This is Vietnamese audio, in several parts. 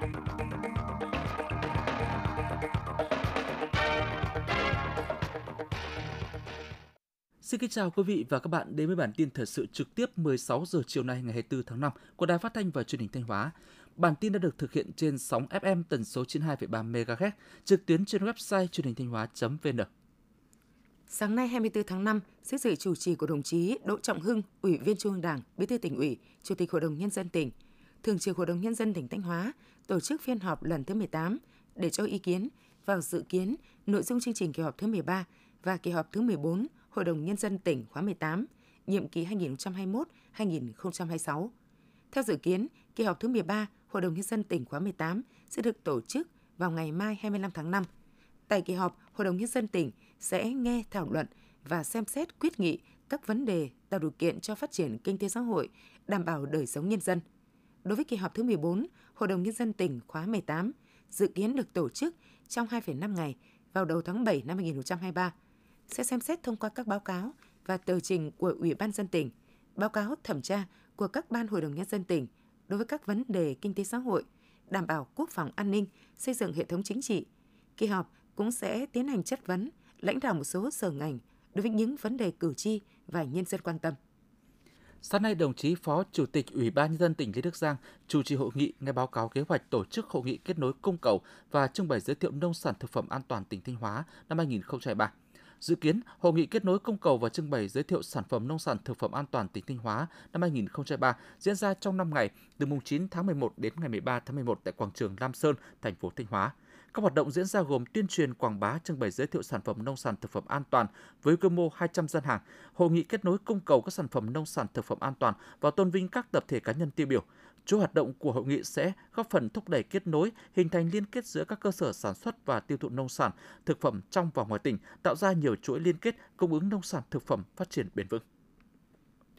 Xin kính chào quý vị và các bạn đến với bản tin thời sự trực tiếp 16 giờ chiều nay ngày 24 tháng 5 của Đài Phát thanh và Truyền hình Thanh Hóa. Bản tin đã được thực hiện trên sóng FM tần số 92,3 MHz, trực tuyến trên website truyền hình thanh hóa.vn. Sáng nay 24 tháng 5, dưới sự chủ trì của đồng chí Đỗ Trọng Hưng, Ủy viên Trung ương Đảng, Bí thư tỉnh ủy, Chủ tịch Hội đồng nhân dân tỉnh, Thường trực Hội đồng nhân dân tỉnh Thanh Hóa tổ chức phiên họp lần thứ 18 để cho ý kiến vào dự kiến nội dung chương trình kỳ họp thứ 13 và kỳ họp thứ 14 Hội đồng Nhân dân tỉnh khóa 18, nhiệm kỳ 2021-2026. Theo dự kiến, kỳ họp thứ 13 Hội đồng Nhân dân tỉnh khóa 18 sẽ được tổ chức vào ngày mai 25 tháng 5. Tại kỳ họp, Hội đồng Nhân dân tỉnh sẽ nghe thảo luận và xem xét quyết nghị các vấn đề tạo điều kiện cho phát triển kinh tế xã hội, đảm bảo đời sống nhân dân. Đối với kỳ họp thứ 14, Hội đồng Nhân dân tỉnh khóa 18 dự kiến được tổ chức trong 2,5 ngày vào đầu tháng 7 năm 2023 sẽ xem xét thông qua các báo cáo và tờ trình của Ủy ban dân tỉnh, báo cáo thẩm tra của các ban hội đồng nhân dân tỉnh đối với các vấn đề kinh tế xã hội, đảm bảo quốc phòng an ninh, xây dựng hệ thống chính trị. Kỳ họp cũng sẽ tiến hành chất vấn lãnh đạo một số sở ngành đối với những vấn đề cử tri và nhân dân quan tâm. Sáng nay, đồng chí Phó Chủ tịch Ủy ban nhân dân tỉnh Lê Đức Giang chủ trì hội nghị nghe báo cáo kế hoạch tổ chức hội nghị kết nối cung cầu và trưng bày giới thiệu nông sản thực phẩm an toàn tỉnh Thanh Hóa năm 2023. Dự kiến, hội nghị kết nối cung cầu và trưng bày giới thiệu sản phẩm nông sản thực phẩm an toàn tỉnh Thanh Hóa năm 2023 diễn ra trong 5 ngày, từ mùng 9 tháng 11 đến ngày 13 tháng 11 tại quảng trường Lam Sơn, thành phố Thanh Hóa. Các hoạt động diễn ra gồm tuyên truyền quảng bá trưng bày giới thiệu sản phẩm nông sản thực phẩm an toàn với quy mô 200 gian hàng, hội nghị kết nối cung cầu các sản phẩm nông sản thực phẩm an toàn và tôn vinh các tập thể cá nhân tiêu biểu. Chủ hoạt động của hội nghị sẽ góp phần thúc đẩy kết nối, hình thành liên kết giữa các cơ sở sản xuất và tiêu thụ nông sản, thực phẩm trong và ngoài tỉnh, tạo ra nhiều chuỗi liên kết cung ứng nông sản thực phẩm phát triển bền vững.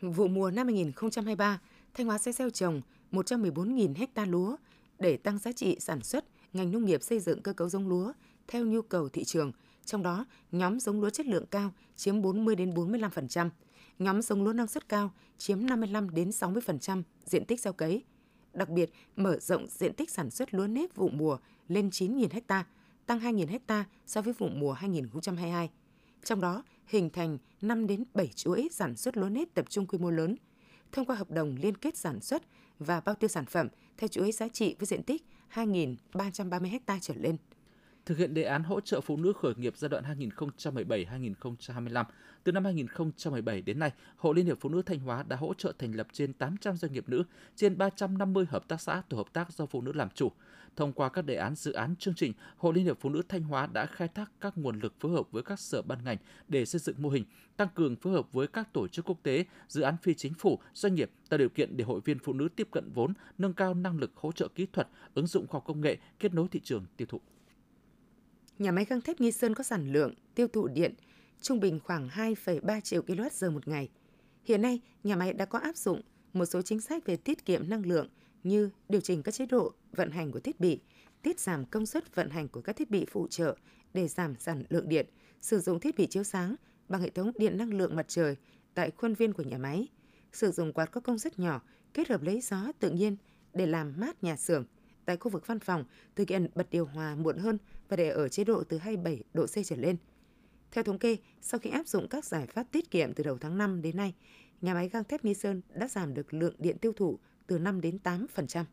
Vụ mùa năm 2023, Thanh Hóa sẽ gieo trồng 114.000 ha lúa để tăng giá trị sản xuất, ngành nông nghiệp xây dựng cơ cấu giống lúa theo nhu cầu thị trường, trong đó nhóm giống lúa chất lượng cao chiếm 40 đến 45%, nhóm giống lúa năng suất cao chiếm 55 đến 60% diện tích gieo cấy. Đặc biệt, mở rộng diện tích sản xuất lúa nếp vụ mùa lên 9.000 ha, tăng 2.000 ha so với vụ mùa 2022. Trong đó, hình thành 5 đến 7 chuỗi sản xuất lúa nếp tập trung quy mô lớn, thông qua hợp đồng liên kết sản xuất và bao tiêu sản phẩm theo chuỗi giá trị với diện tích 2.330 ha trở lên. Thực hiện đề án hỗ trợ phụ nữ khởi nghiệp giai đoạn 2017-2025, từ năm 2017 đến nay, Hội Liên hiệp Phụ nữ Thanh Hóa đã hỗ trợ thành lập trên 800 doanh nghiệp nữ, trên 350 hợp tác xã tổ hợp tác do phụ nữ làm chủ. Thông qua các đề án dự án chương trình, Hội Liên hiệp Phụ nữ Thanh Hóa đã khai thác các nguồn lực phối hợp với các sở ban ngành để xây dựng mô hình, tăng cường phối hợp với các tổ chức quốc tế, dự án phi chính phủ, doanh nghiệp tạo điều kiện để hội viên phụ nữ tiếp cận vốn, nâng cao năng lực hỗ trợ kỹ thuật, ứng dụng khoa học công nghệ, kết nối thị trường tiêu thụ. Nhà máy găng thép Nghi Sơn có sản lượng tiêu thụ điện trung bình khoảng 2,3 triệu kWh một ngày. Hiện nay, nhà máy đã có áp dụng một số chính sách về tiết kiệm năng lượng như điều chỉnh các chế độ vận hành của thiết bị, tiết giảm công suất vận hành của các thiết bị phụ trợ để giảm sản lượng điện, sử dụng thiết bị chiếu sáng bằng hệ thống điện năng lượng mặt trời tại khuôn viên của nhà máy, sử dụng quạt có công suất nhỏ kết hợp lấy gió tự nhiên để làm mát nhà xưởng. Tại khu vực văn phòng, thực hiện bật điều hòa muộn hơn và để ở chế độ từ 27 độ C trở lên. Theo thống kê, sau khi áp dụng các giải pháp tiết kiệm từ đầu tháng 5 đến nay, nhà máy gang thép Nghi Sơn đã giảm được lượng điện tiêu thụ từ 5 đến 8%.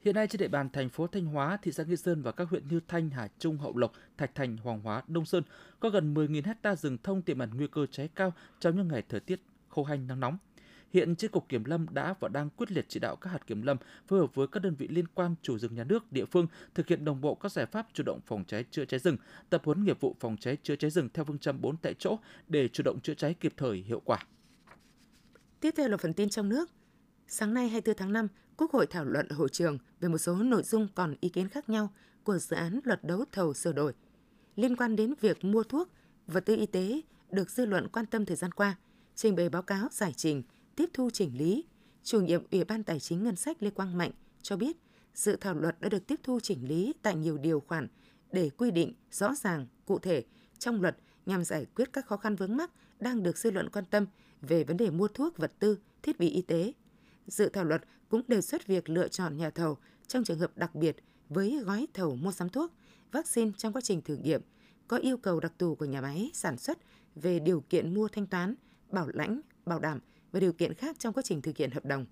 Hiện nay trên địa bàn thành phố Thanh Hóa, thị xã Nghi Sơn và các huyện như Thanh, Hà Trung, Hậu Lộc, Thạch Thành, Hoàng Hóa, Đông Sơn có gần 10.000 hecta rừng thông tiềm ẩn nguy cơ cháy cao trong những ngày thời tiết khô hanh nắng nóng. Hiện Chi cục Kiểm lâm đã và đang quyết liệt chỉ đạo các hạt kiểm lâm phối hợp với các đơn vị liên quan chủ rừng nhà nước, địa phương thực hiện đồng bộ các giải pháp chủ động phòng cháy chữa cháy rừng, tập huấn nghiệp vụ phòng cháy chữa cháy rừng theo phương châm 4 tại chỗ để chủ động chữa cháy kịp thời hiệu quả. Tiếp theo là phần tin trong nước. Sáng nay 24 tháng 5, Quốc hội thảo luận hội trường về một số nội dung còn ý kiến khác nhau của dự án luật đấu thầu sửa đổi liên quan đến việc mua thuốc, vật tư y tế được dư luận quan tâm thời gian qua, trình bày báo cáo giải trình tiếp thu chỉnh lý, chủ nhiệm Ủy ban Tài chính Ngân sách Lê Quang Mạnh cho biết dự thảo luật đã được tiếp thu chỉnh lý tại nhiều điều khoản để quy định rõ ràng, cụ thể trong luật nhằm giải quyết các khó khăn vướng mắc đang được dư luận quan tâm về vấn đề mua thuốc, vật tư, thiết bị y tế. Dự thảo luật cũng đề xuất việc lựa chọn nhà thầu trong trường hợp đặc biệt với gói thầu mua sắm thuốc, vaccine trong quá trình thử nghiệm, có yêu cầu đặc thù của nhà máy sản xuất về điều kiện mua thanh toán, bảo lãnh, bảo đảm và điều kiện khác trong quá trình thực hiện hợp đồng.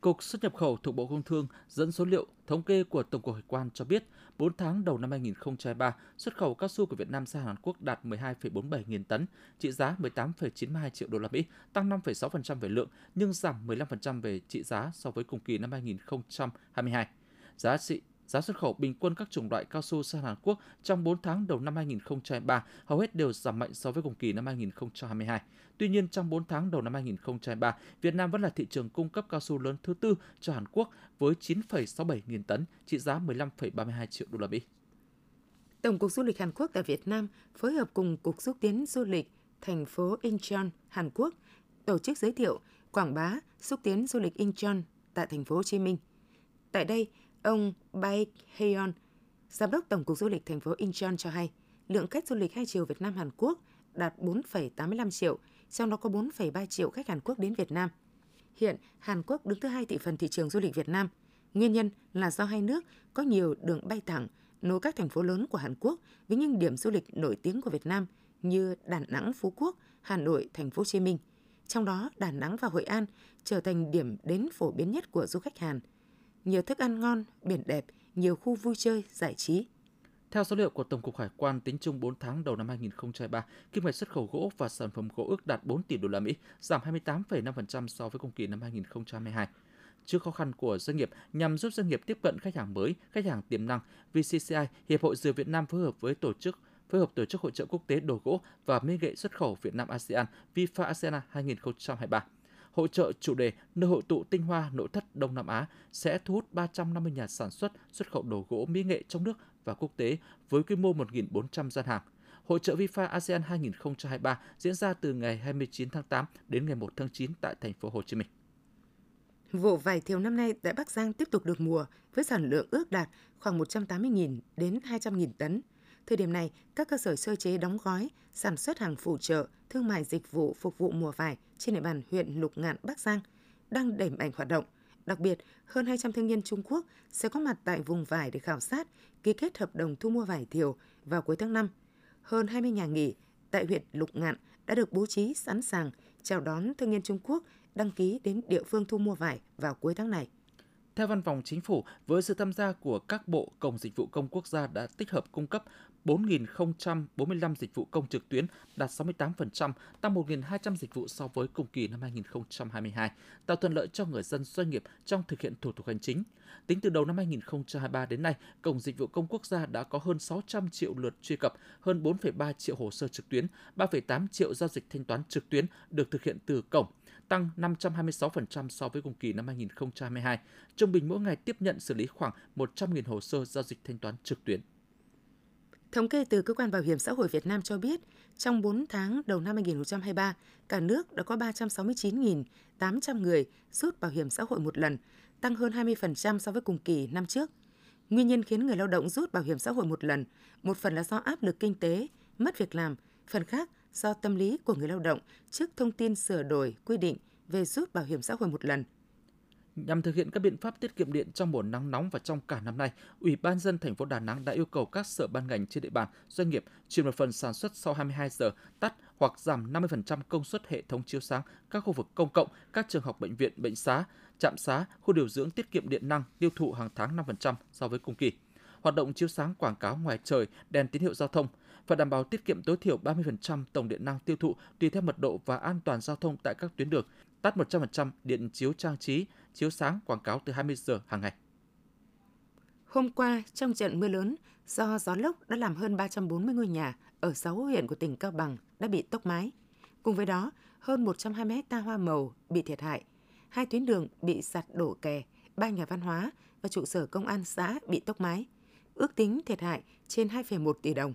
Cục xuất nhập khẩu thuộc Bộ Công Thương dẫn số liệu thống kê của Tổng cục Hải quan cho biết, 4 tháng đầu năm 2023, xuất khẩu cao su của Việt Nam sang Hàn Quốc đạt 12,47 nghìn tấn, trị giá 18,92 triệu đô la Mỹ, tăng 5,6% về lượng nhưng giảm 15% về trị giá so với cùng kỳ năm 2022. Giá trị Giá xuất khẩu bình quân các chủng loại cao su sang Hàn Quốc trong 4 tháng đầu năm 2023 hầu hết đều giảm mạnh so với cùng kỳ năm 2022. Tuy nhiên, trong 4 tháng đầu năm 2023, Việt Nam vẫn là thị trường cung cấp cao su lớn thứ tư cho Hàn Quốc với 9,67 nghìn tấn, trị giá 15,32 triệu đô la Mỹ. Tổng cục Du lịch Hàn Quốc tại Việt Nam phối hợp cùng Cục xúc tiến du lịch thành phố Incheon, Hàn Quốc tổ chức giới thiệu, quảng bá, xúc tiến du lịch Incheon tại thành phố Hồ Chí Minh. Tại đây, Ông Baek Heon, Giám đốc Tổng cục Du lịch thành phố Incheon cho hay, lượng khách du lịch hai chiều Việt Nam Hàn Quốc đạt 4,85 triệu, trong đó có 4,3 triệu khách Hàn Quốc đến Việt Nam. Hiện, Hàn Quốc đứng thứ hai thị phần thị trường du lịch Việt Nam. Nguyên nhân là do hai nước có nhiều đường bay thẳng nối các thành phố lớn của Hàn Quốc với những điểm du lịch nổi tiếng của Việt Nam như Đà Nẵng, Phú Quốc, Hà Nội, Thành phố Hồ Chí Minh. Trong đó, Đà Nẵng và Hội An trở thành điểm đến phổ biến nhất của du khách Hàn – nhiều thức ăn ngon, biển đẹp, nhiều khu vui chơi, giải trí. Theo số liệu của Tổng cục Hải quan tính chung 4 tháng đầu năm 2023, kim ngạch xuất khẩu gỗ và sản phẩm gỗ ước đạt 4 tỷ đô la Mỹ, giảm 28,5% so với cùng kỳ năm 2022. Trước khó khăn của doanh nghiệp nhằm giúp doanh nghiệp tiếp cận khách hàng mới, khách hàng tiềm năng, VCCI, Hiệp hội Dừa Việt Nam phối hợp với tổ chức phối hợp tổ chức hội trợ quốc tế đồ gỗ và mỹ nghệ xuất khẩu Việt Nam ASEAN VIFA ASEAN 2023 Hội trợ chủ đề nơi hội tụ tinh hoa nội thất Đông Nam Á sẽ thu hút 350 nhà sản xuất xuất khẩu đồ gỗ mỹ nghệ trong nước và quốc tế với quy mô 1.400 gian hàng. Hội trợ VIFA ASEAN 2023 diễn ra từ ngày 29 tháng 8 đến ngày 1 tháng 9 tại thành phố Hồ Chí Minh. Vụ vải thiều năm nay tại Bắc Giang tiếp tục được mùa với sản lượng ước đạt khoảng 180.000 đến 200.000 tấn. Thời điểm này, các cơ sở sơ chế đóng gói, sản xuất hàng phụ trợ, thương mại dịch vụ phục vụ mùa vải trên địa bàn huyện Lục Ngạn, Bắc Giang đang đẩy mạnh hoạt động. Đặc biệt, hơn 200 thương nhân Trung Quốc sẽ có mặt tại vùng vải để khảo sát, ký kết hợp đồng thu mua vải thiều vào cuối tháng 5. Hơn 20 nhà nghỉ tại huyện Lục Ngạn đã được bố trí sẵn sàng chào đón thương nhân Trung Quốc đăng ký đến địa phương thu mua vải vào cuối tháng này. Theo Văn phòng Chính phủ, với sự tham gia của các bộ, Cổng Dịch vụ Công Quốc gia đã tích hợp cung cấp 4.045 dịch vụ công trực tuyến, đạt 68%, tăng 1.200 dịch vụ so với cùng kỳ năm 2022, tạo thuận lợi cho người dân doanh nghiệp trong thực hiện thủ tục hành chính. Tính từ đầu năm 2023 đến nay, Cổng Dịch vụ Công Quốc gia đã có hơn 600 triệu lượt truy cập, hơn 4,3 triệu hồ sơ trực tuyến, 3,8 triệu giao dịch thanh toán trực tuyến được thực hiện từ cổng, tăng 526% so với cùng kỳ năm 2022. Trung bình mỗi ngày tiếp nhận xử lý khoảng 100.000 hồ sơ giao dịch thanh toán trực tuyến. Thống kê từ Cơ quan Bảo hiểm xã hội Việt Nam cho biết, trong 4 tháng đầu năm 2023, cả nước đã có 369.800 người rút bảo hiểm xã hội một lần, tăng hơn 20% so với cùng kỳ năm trước. Nguyên nhân khiến người lao động rút bảo hiểm xã hội một lần, một phần là do áp lực kinh tế, mất việc làm, phần khác do tâm lý của người lao động trước thông tin sửa đổi quy định về rút bảo hiểm xã hội một lần Nhằm thực hiện các biện pháp tiết kiệm điện trong mùa nắng nóng và trong cả năm nay, Ủy ban dân thành phố Đà Nẵng đã yêu cầu các sở ban ngành trên địa bàn, doanh nghiệp chuyển một phần sản xuất sau 22 giờ tắt hoặc giảm 50% công suất hệ thống chiếu sáng các khu vực công cộng, các trường học bệnh viện, bệnh xá, trạm xá, khu điều dưỡng tiết kiệm điện năng tiêu thụ hàng tháng 5% so với cùng kỳ. Hoạt động chiếu sáng quảng cáo ngoài trời, đèn tín hiệu giao thông phải đảm bảo tiết kiệm tối thiểu 30% tổng điện năng tiêu thụ tùy theo mật độ và an toàn giao thông tại các tuyến đường, tắt 100% điện chiếu trang trí, chiếu sáng quảng cáo từ 20 giờ hàng ngày. Hôm qua, trong trận mưa lớn, do gió lốc đã làm hơn 340 ngôi nhà ở 6 huyện của tỉnh Cao Bằng đã bị tốc mái. Cùng với đó, hơn 120 hecta hoa màu bị thiệt hại, hai tuyến đường bị sạt đổ kè, ba nhà văn hóa và trụ sở công an xã bị tốc mái. Ước tính thiệt hại trên 2,1 tỷ đồng.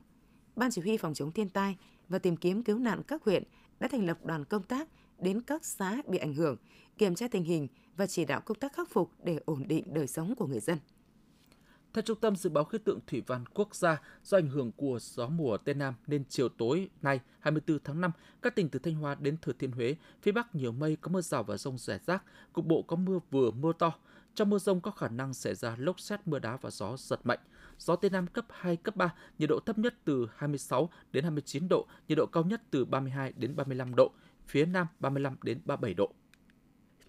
Ban chỉ huy phòng chống thiên tai và tìm kiếm cứu nạn các huyện đã thành lập đoàn công tác đến các xã bị ảnh hưởng, kiểm tra tình hình và chỉ đạo công tác khắc phục để ổn định đời sống của người dân. Theo Trung tâm Dự báo Khí tượng Thủy văn Quốc gia, do ảnh hưởng của gió mùa Tây Nam nên chiều tối nay 24 tháng 5, các tỉnh từ Thanh Hóa đến Thừa Thiên Huế, phía Bắc nhiều mây có mưa rào và rông rải rác, cục bộ có mưa vừa mưa to. Trong mưa rông có khả năng xảy ra lốc xét mưa đá và gió giật mạnh. Gió Tây Nam cấp 2, cấp 3, nhiệt độ thấp nhất từ 26 đến 29 độ, nhiệt độ cao nhất từ 32 đến 35 độ, phía Nam 35 đến 37 độ.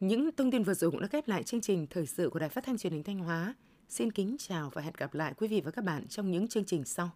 Những thông tin vừa rồi cũng đã khép lại chương trình thời sự của Đài Phát thanh Truyền hình Thanh Hóa. Xin kính chào và hẹn gặp lại quý vị và các bạn trong những chương trình sau.